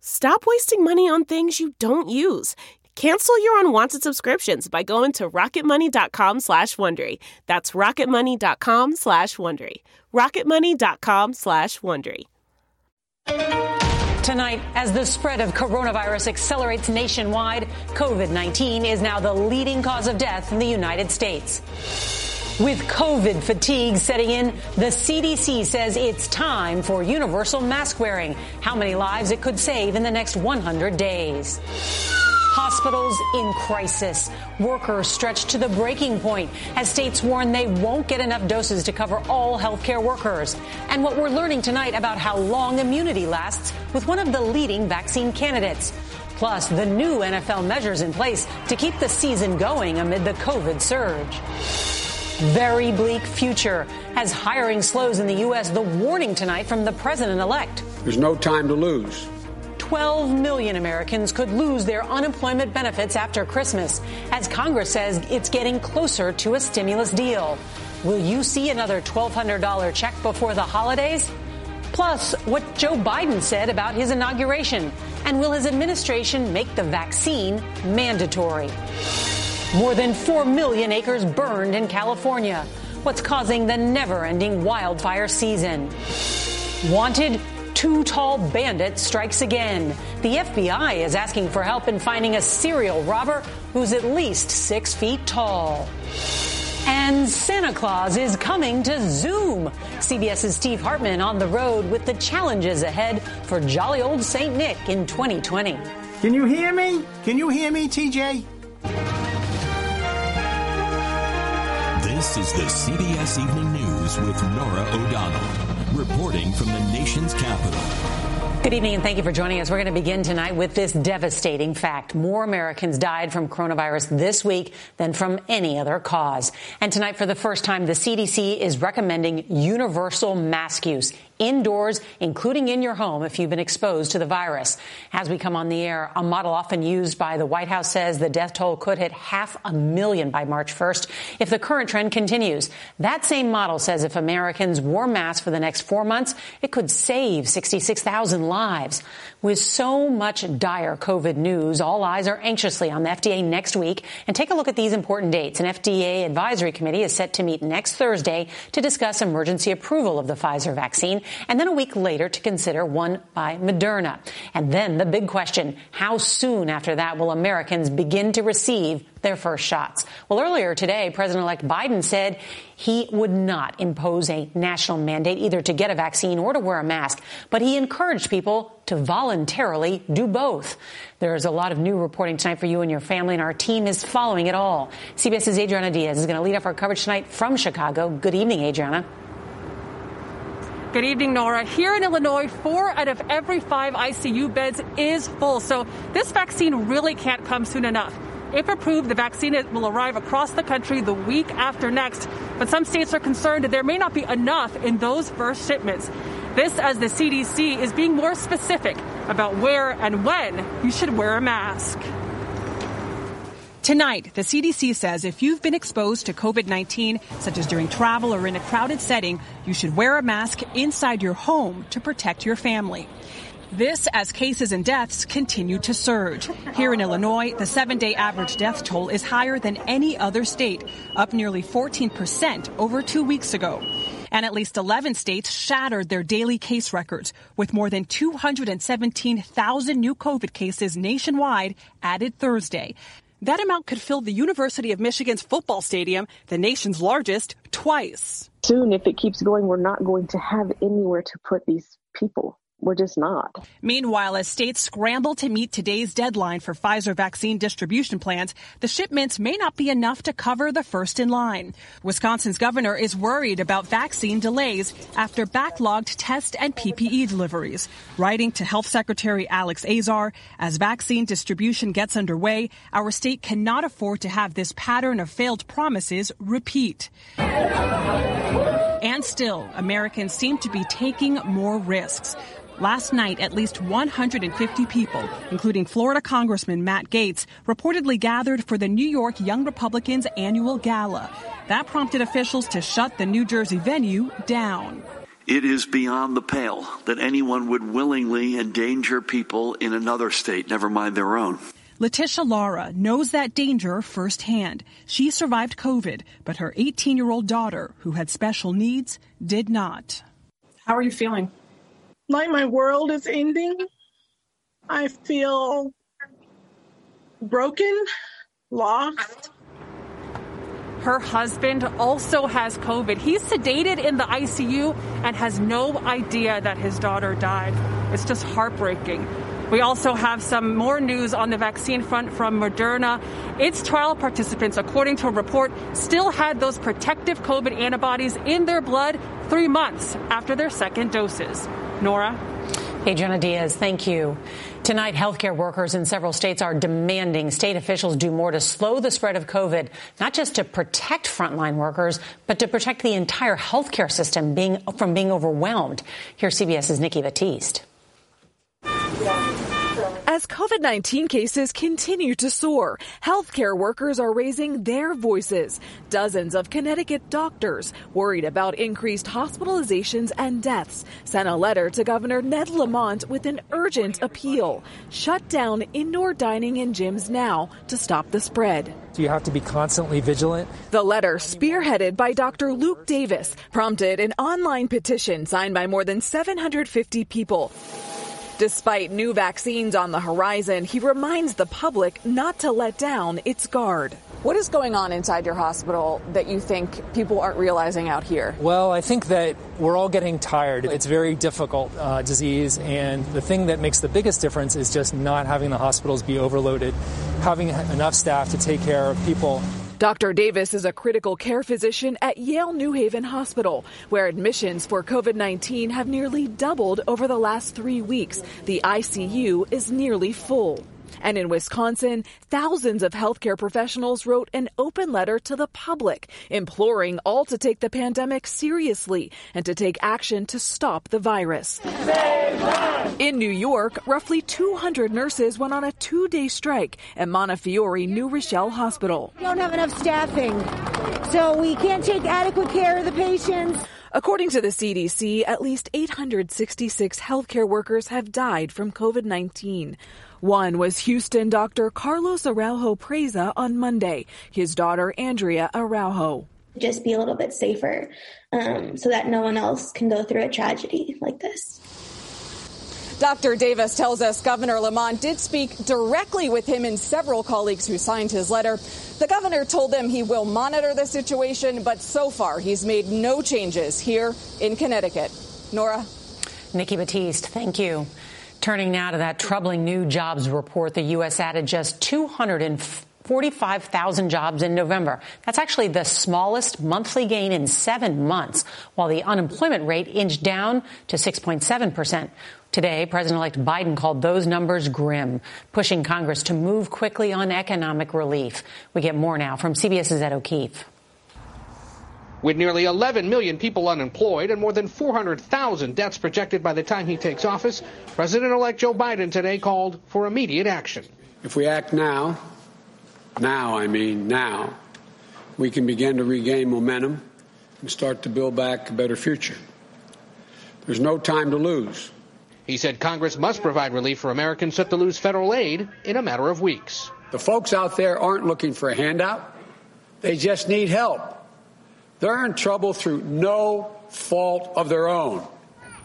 Stop wasting money on things you don't use. Cancel your unwanted subscriptions by going to rocketmoney.com slash Wondery. That's rocketmoney.com slash Wondery. rocketmoney.com slash Wondery. Tonight, as the spread of coronavirus accelerates nationwide, COVID-19 is now the leading cause of death in the United States. With COVID fatigue setting in, the CDC says it's time for universal mask wearing. How many lives it could save in the next 100 days. Hospitals in crisis. Workers stretched to the breaking point as states warn they won't get enough doses to cover all healthcare workers. And what we're learning tonight about how long immunity lasts with one of the leading vaccine candidates. Plus, the new NFL measures in place to keep the season going amid the COVID surge very bleak future. As hiring slows in the U.S., the warning tonight from the president elect. There's no time to lose. 12 million Americans could lose their unemployment benefits after Christmas, as Congress says it's getting closer to a stimulus deal. Will you see another $1,200 check before the holidays? Plus, what Joe Biden said about his inauguration. And will his administration make the vaccine mandatory? More than 4 million acres burned in California. What's causing the never ending wildfire season? Wanted? Too Tall Bandit strikes again. The FBI is asking for help in finding a serial robber who's at least six feet tall. And Santa Claus is coming to Zoom. CBS's Steve Hartman on the road with the challenges ahead for jolly old St. Nick in 2020. Can you hear me? Can you hear me, TJ? This is the CBS Evening News with Norah O'Donnell, reporting from the nation's capital. Good evening and thank you for joining us. We're going to begin tonight with this devastating fact. More Americans died from coronavirus this week than from any other cause. And tonight, for the first time, the CDC is recommending universal mask use indoors, including in your home if you've been exposed to the virus. As we come on the air, a model often used by the White House says the death toll could hit half a million by March 1st if the current trend continues. That same model says if Americans wore masks for the next four months, it could save 66,000 lives. With so much dire COVID news, all eyes are anxiously on the FDA next week. And take a look at these important dates. An FDA advisory committee is set to meet next Thursday to discuss emergency approval of the Pfizer vaccine, and then a week later to consider one by Moderna. And then the big question, how soon after that will Americans begin to receive their first shots. Well, earlier today, President-elect Biden said he would not impose a national mandate either to get a vaccine or to wear a mask, but he encouraged people to voluntarily do both. There's a lot of new reporting tonight for you and your family, and our team is following it all. CBS's Adriana Diaz is going to lead off our coverage tonight from Chicago. Good evening, Adriana. Good evening, Norah. Here in Illinois, four out of every five ICU beds is full. So this vaccine really can't come soon enough. If approved, the vaccine will arrive across the country the week after next. but some states are concerned there may not be enough in those first shipments. This as the CDC is being more specific about where and when you should wear a mask. Tonight, the CDC says if you've been exposed to COVID-19, such as during travel or in a crowded setting, you should wear a mask inside your home to protect your family. This as cases and deaths continue to surge. Here in Illinois, the seven day average death toll is higher than any other state, up nearly 14% over two weeks ago. And at least 11 states shattered their daily case records, with more than 217,000 new COVID cases nationwide added Thursday. That amount could fill the University of Michigan's football stadium, the nation's largest, twice. Soon, if it keeps going, we're not going to have anywhere to put these people. We're just not. Meanwhile, as states scramble to meet today's deadline for Pfizer vaccine distribution plans, the shipments may not be enough to cover the first in line. Wisconsin's governor is worried about vaccine delays after backlogged test and PPE deliveries. Writing to Health Secretary Alex Azar, as vaccine distribution gets underway, our state cannot afford to have this pattern of failed promises repeat. And still, Americans seem to be taking more risks. Last night, at least 150 people, including Florida Congressman Matt Gaetz, reportedly gathered for the New York Young Republicans annual gala. That prompted officials to shut the New Jersey venue down. It is beyond the pale that anyone would willingly endanger people in another state, never mind their own. Letitia Lara knows that danger firsthand. She survived COVID, but her 18 year old daughter, who had special needs, did not. How are you feeling? like my world is ending. I feel broken, lost. Her husband also has COVID. He's sedated in the ICU and has no idea that his daughter died. It's just heartbreaking. We also have some more news on the vaccine front from Moderna. Its trial participants, according to a report, still had those protective COVID antibodies in their blood three months after their second doses. Norah? Adriana Diaz, thank you. Tonight, healthcare workers in several states are demanding state officials do more to slow the spread of COVID, not just to protect frontline workers, but to protect the entire healthcare system being, from being overwhelmed. Here's CBS's Nikki Battiste. As COVID 19 cases continue to soar, healthcare workers are raising their voices. Dozens of Connecticut doctors, worried about increased hospitalizations and deaths, sent a letter to Governor Ned Lamont with an urgent appeal shut down indoor dining in gyms now to stop the spread. So you have to be constantly vigilant. The letter, spearheaded by Dr. Luke Davis, prompted an online petition signed by more than 750 people. Despite new vaccines on the horizon, he reminds the public not to let down its guard. What is going on inside your hospital that you think people aren't realizing out here? Well, I think that we're all getting tired. It's a very difficult uh, disease, and the thing that makes the biggest difference is just not having the hospitals be overloaded, having enough staff to take care of people Dr. Davis is a critical care physician at Yale New Haven Hospital, where admissions for COVID 19 have nearly doubled over the last three weeks. The ICU is nearly full. And in Wisconsin, thousands of healthcare professionals wrote an open letter to the public, imploring all to take the pandemic seriously and to take action to stop the virus. In New York, roughly 200 nurses went on a two day strike at Montefiore New Rochelle Hospital. We don't have enough staffing, so we can't take adequate care of the patients. According to the CDC, at least 866 healthcare workers have died from COVID 19. One was Houston Dr. Carlos Araujo Preza on Monday, his daughter Andrea Araujo. Just be a little bit safer um, so that no one else can go through a tragedy like this. Dr. Davis tells us Governor Lamont did speak directly with him and several colleagues who signed his letter. The governor told them he will monitor the situation, but so far he's made no changes here in Connecticut. Norah? Nikki Battiste, thank you. Turning now to that troubling new jobs report, the U.S. added just 245,000 jobs in November. That's actually the smallest monthly gain in seven months, while the unemployment rate inched down to 6.7 percent. Today, President-elect Biden called those numbers grim, pushing Congress to move quickly on economic relief. We get more now from CBS's Ed O'Keefe. With nearly 11 million people unemployed and more than 400,000 deaths projected by the time he takes office, President elect Joe Biden today called for immediate action. If we act now, now I mean now, we can begin to regain momentum and start to build back a better future. There's no time to lose. He said Congress must provide relief for Americans set to lose federal aid in a matter of weeks. The folks out there aren't looking for a handout, they just need help. They're in trouble through no fault of their own.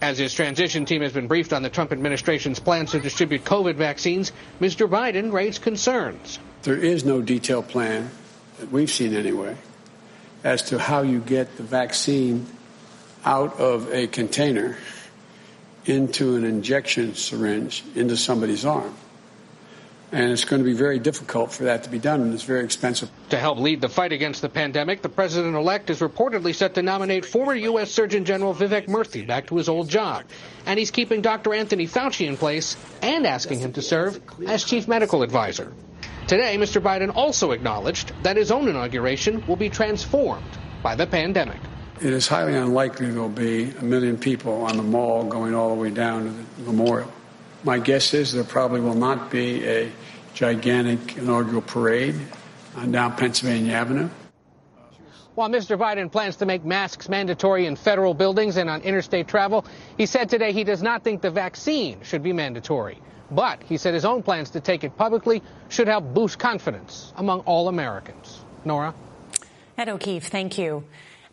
As his transition team has been briefed on the Trump administration's plans to distribute COVID vaccines, Mr. Biden raised concerns. There is no detailed plan, that we've seen anyway, as to how you get the vaccine out of a container into an injection syringe into somebody's arm. And it's going to be very difficult for that to be done, and it's very expensive. To help lead the fight against the pandemic, the president elect is reportedly set to nominate former U.S. Surgeon General Vivek Murthy back to his old job. And he's keeping Dr. Anthony Fauci in place and asking him to serve as chief medical advisor. Today, Mr. Biden also acknowledged that his own inauguration will be transformed by the pandemic. It is highly unlikely there'll be a million people on the mall going all the way down to the memorial. My guess is there probably will not be a gigantic inaugural parade on down Pennsylvania Avenue. While Mr. Biden plans to make masks mandatory in federal buildings and on interstate travel, he said today he does not think the vaccine should be mandatory. But he said his own plans to take it publicly should help boost confidence among all Americans. Norah? Ed O'Keefe, thank you.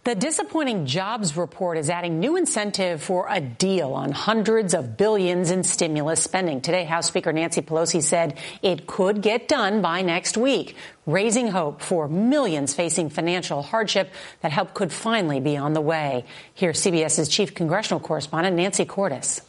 The disappointing jobs report is adding new incentive for a deal on hundreds of billions in stimulus spending. Today, House Speaker Nancy Pelosi said it could get done by next week, raising hope for millions facing financial hardship that help could finally be on the way. Here's CBS's chief congressional correspondent, Nancy Cordes.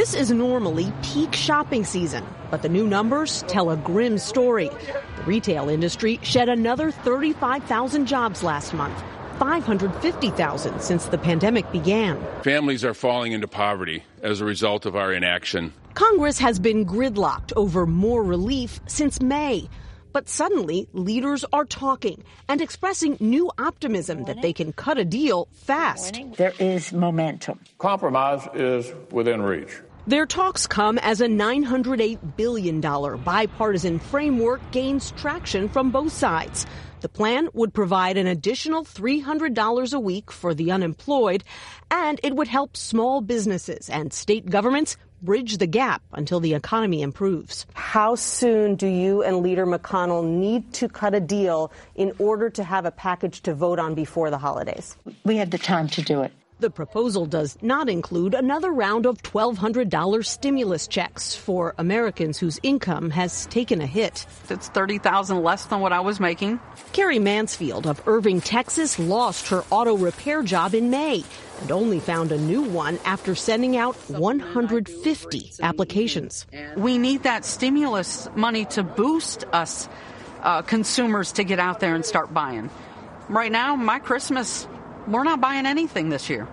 This is normally peak shopping season, but the new numbers tell a grim story. The retail industry shed another 35,000 jobs last month, 550,000 since the pandemic began. Families are falling into poverty as a result of our inaction. Congress has been gridlocked over more relief since May. But suddenly, leaders are talking and expressing new optimism that they can cut a deal fast. There is momentum. Compromise is within reach. Their talks come as a $908 billion bipartisan framework gains traction from both sides. The plan would provide an additional $300 a week for the unemployed, and it would help small businesses and state governments bridge the gap until the economy improves. How soon do you and Leader McConnell need to cut a deal in order to have a package to vote on before the holidays? We have the time to do it. The proposal does not include another round of $1,200 stimulus checks for Americans whose income has taken a hit. It's 30000 less than what I was making. Carrie Mansfield of Irving, Texas lost her auto repair job in May and only found a new one after sending out 150 applications. We need that stimulus money to boost us uh, consumers to get out there and start buying. Right now, my Christmas we're not buying anything this year.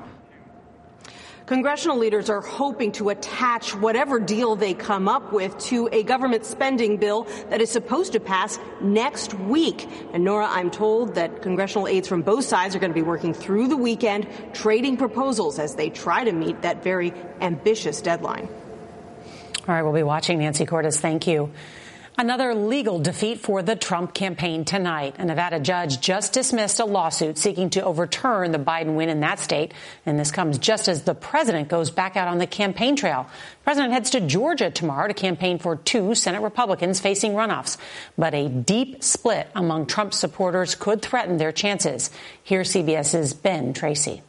Congressional leaders are hoping to attach whatever deal they come up with to a government spending bill that is supposed to pass next week. And Norah, I'm told that congressional aides from both sides are going to be working through the weekend, trading proposals as they try to meet that very ambitious deadline. All right, we'll be watching Nancy Cordes. Thank you. Another legal defeat for the Trump campaign tonight. A Nevada judge just dismissed a lawsuit seeking to overturn the Biden win in that state. And this comes just as the president goes back out on the campaign trail. The president heads to Georgia tomorrow to campaign for two Senate Republicans facing runoffs. But a deep split among Trump supporters could threaten their chances. Here's CBS's Ben Tracy.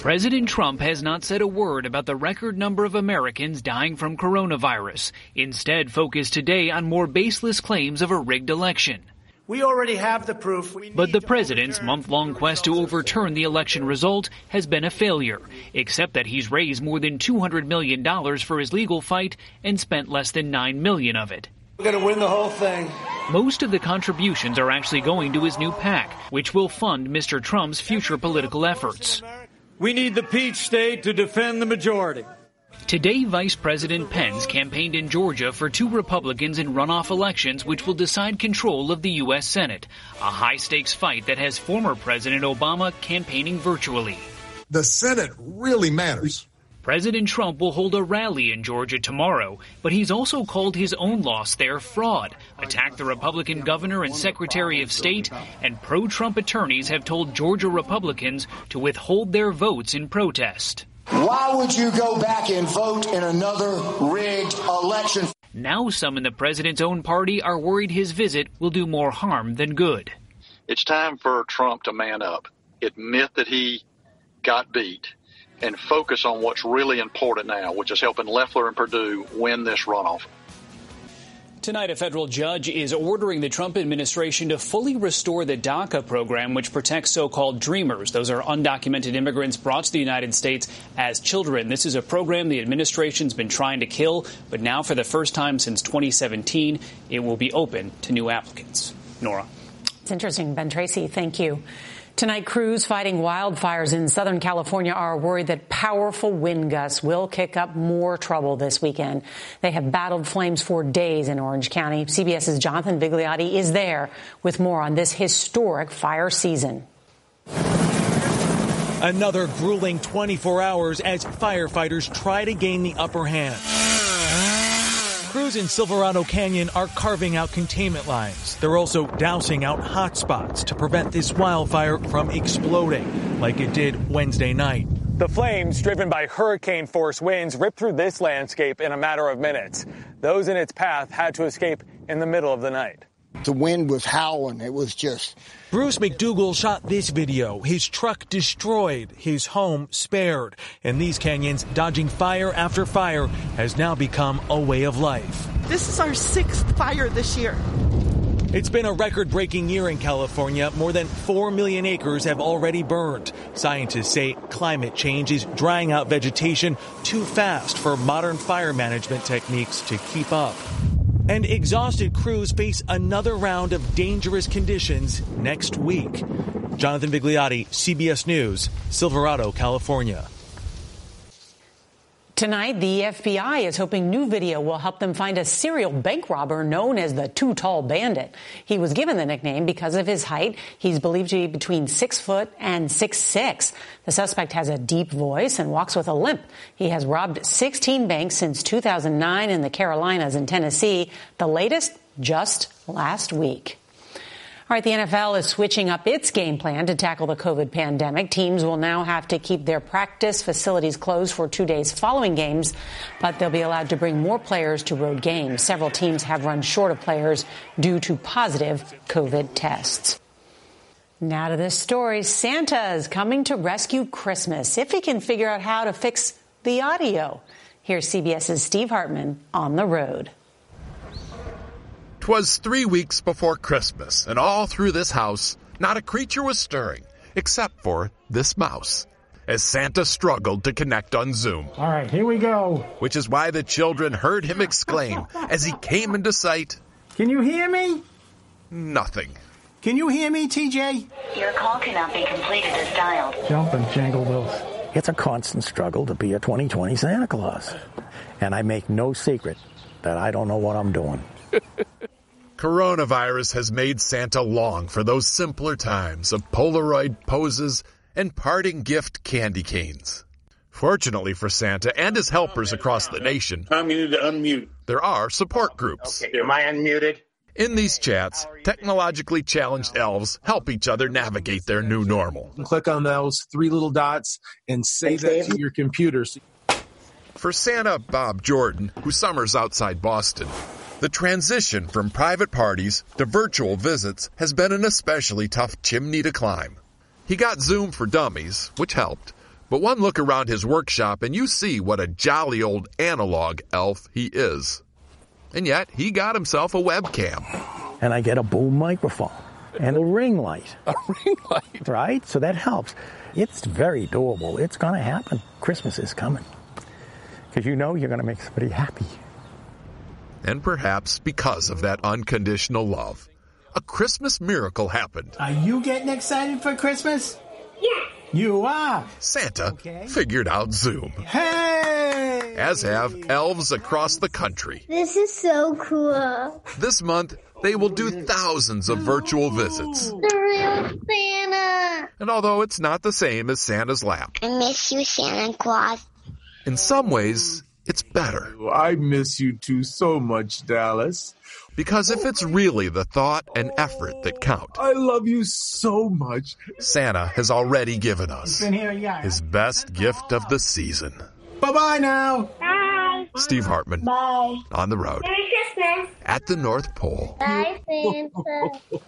President Trump has not said a word about the record number of Americans dying from coronavirus, instead focused today on more baseless claims of a rigged election. We already have the proof. But the president's month-long quest to overturn the election result has been a failure, except that he's raised more than $200 million for his legal fight and spent less than 9 million of it. We're going to win the whole thing. Most of the contributions are actually going to his new PAC, which will fund Mr. Trump's future political efforts. We need the Peach State to defend the majority. Today, Vice President Pence campaigned in Georgia for two Republicans in runoff elections which will decide control of the U.S. Senate, a high stakes fight that has former President Obama campaigning virtually. The Senate really matters. President Trump will hold a rally in Georgia tomorrow, but he's also called his own loss there fraud, attacked the Republican governor and Secretary of State, and pro Trump attorneys have told Georgia Republicans to withhold their votes in protest. Why would you go back and vote in another rigged election? Now, some in the president's own party are worried his visit will do more harm than good. It's time for Trump to man up, admit that he got beat and focus on what's really important now, which is helping Loeffler and Perdue win this runoff. Tonight, a federal judge is ordering the Trump administration to fully restore the DACA program, which protects so called dreamers. Those are undocumented immigrants brought to the United States as children. This is a program the administration's been trying to kill, but now, for the first time since 2017, it will be open to new applicants. Norah. It's interesting. Ben Tracy, thank you. Tonight, crews fighting wildfires in Southern California are worried that powerful wind gusts will kick up more trouble this weekend. They have battled flames for days in Orange County. CBS's Jonathan Vigliotti is there with more on this historic fire season. Another grueling 24 hours as firefighters try to gain the upper hand. Crews in Silverado Canyon are carving out containment lines. They're also dousing out hot spots to prevent this wildfire from exploding like it did Wednesday night. The flames, driven by hurricane force winds, ripped through this landscape in a matter of minutes. Those in its path had to escape in the middle of the night. The wind was howling. It was just. Bruce McDougal shot this video. His truck destroyed, his home spared. In these canyons, dodging fire after fire has now become a way of life. This is our sixth fire this year. It's been a record breaking year in California. More than 4 million acres have already burned. Scientists say climate change is drying out vegetation too fast for modern fire management techniques to keep up. And exhausted crews face another round of dangerous conditions next week. Jonathan Vigliotti, CBS News, Silverado, California. Tonight, the FBI is hoping new video will help them find a serial bank robber known as the Too Tall Bandit. He was given the nickname because of his height. He's believed to be between six foot and six six. The suspect has a deep voice and walks with a limp. He has robbed 16 banks since 2009 in the Carolinas and Tennessee. The latest just last week. All right, the NFL is switching up its game plan to tackle the COVID pandemic. Teams will now have to keep their practice facilities closed for two days following games, but they'll be allowed to bring more players to road games. Several teams have run short of players due to positive COVID tests. Now to this story. Santa is coming to rescue Christmas if he can figure out how to fix the audio. Here's CBS's Steve Hartman on the road. 'Twas three weeks before Christmas, and all through this house, not a creature was stirring, except for this mouse. As Santa struggled to connect on Zoom. All right, here we go. Which is why the children heard him exclaim as he came into sight. Can you hear me? Nothing. Can you hear me, TJ? Your call cannot be completed as dialed. Jump and jangle wills. It's a constant struggle to be a 2020 Santa Claus. And I make no secret that I don't know what I'm doing. Coronavirus has made Santa long for those simpler times of Polaroid poses and parting gift candy canes. Fortunately for Santa and his helpers across the nation, Tom, you need to unmute. there are support groups. Okay, am I unmuted? In these chats, technologically challenged elves help each other navigate their new normal. Click on those three little dots and save that to your computer. For Santa Bob Jordan, who summers outside Boston, the transition from private parties to virtual visits has been an especially tough chimney to climb. He got Zoom for Dummies, which helped, but one look around his workshop and you see what a jolly old analog elf he is. And yet, he got himself a webcam. And I get a boom microphone and a ring light. A ring light? Right? So that helps. It's very doable. It's going to happen. Christmas is coming. Because you know you're going to make somebody happy. And perhaps because of that unconditional love, a Christmas miracle happened. Are you getting excited for Christmas? Yeah. You are. Santa figured out Zoom. Hey! as have elves across the country. This is so cool. This month, they will do thousands of virtual visits. The real Santa. And although it's not the same as Santa's lap, I miss you, Santa Claus. in some ways, it's better. I miss you too so much, Dallas. Because if it's really the thought and effort that count, I love you so much. Santa has already given us Been here, yeah. his best gift of the season. Bye bye now. Bye. Steve Hartman Bye. on the road Merry Christmas. at the North Pole. Bye, Santa.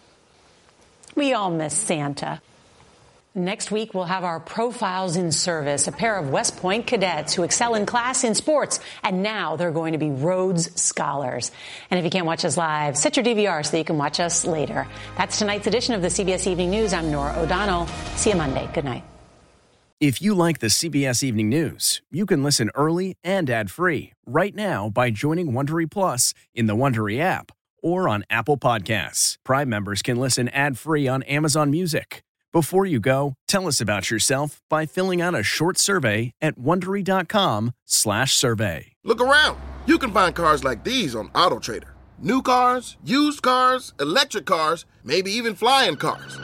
We all miss Santa. Next week, we'll have our profiles in service, a pair of West Point cadets who excel in class in sports, and now they're going to be Rhodes Scholars. And if you can't watch us live, set your DVR so you can watch us later. That's tonight's edition of the CBS Evening News. I'm Norah O'Donnell. See you Monday. Good night. If you like the CBS Evening News, you can listen early and ad-free right now by joining Wondery Plus in the Wondery app or on Apple Podcasts. Prime members can listen ad-free on Amazon Music. Before you go, tell us about yourself by filling out a short survey at wondery.com/survey. Look around. You can find cars like these on AutoTrader. New cars, used cars, electric cars, maybe even flying cars.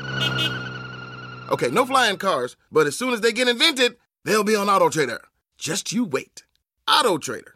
Okay, no flying cars, but as soon as they get invented, they'll be on AutoTrader. Just you wait. AutoTrader.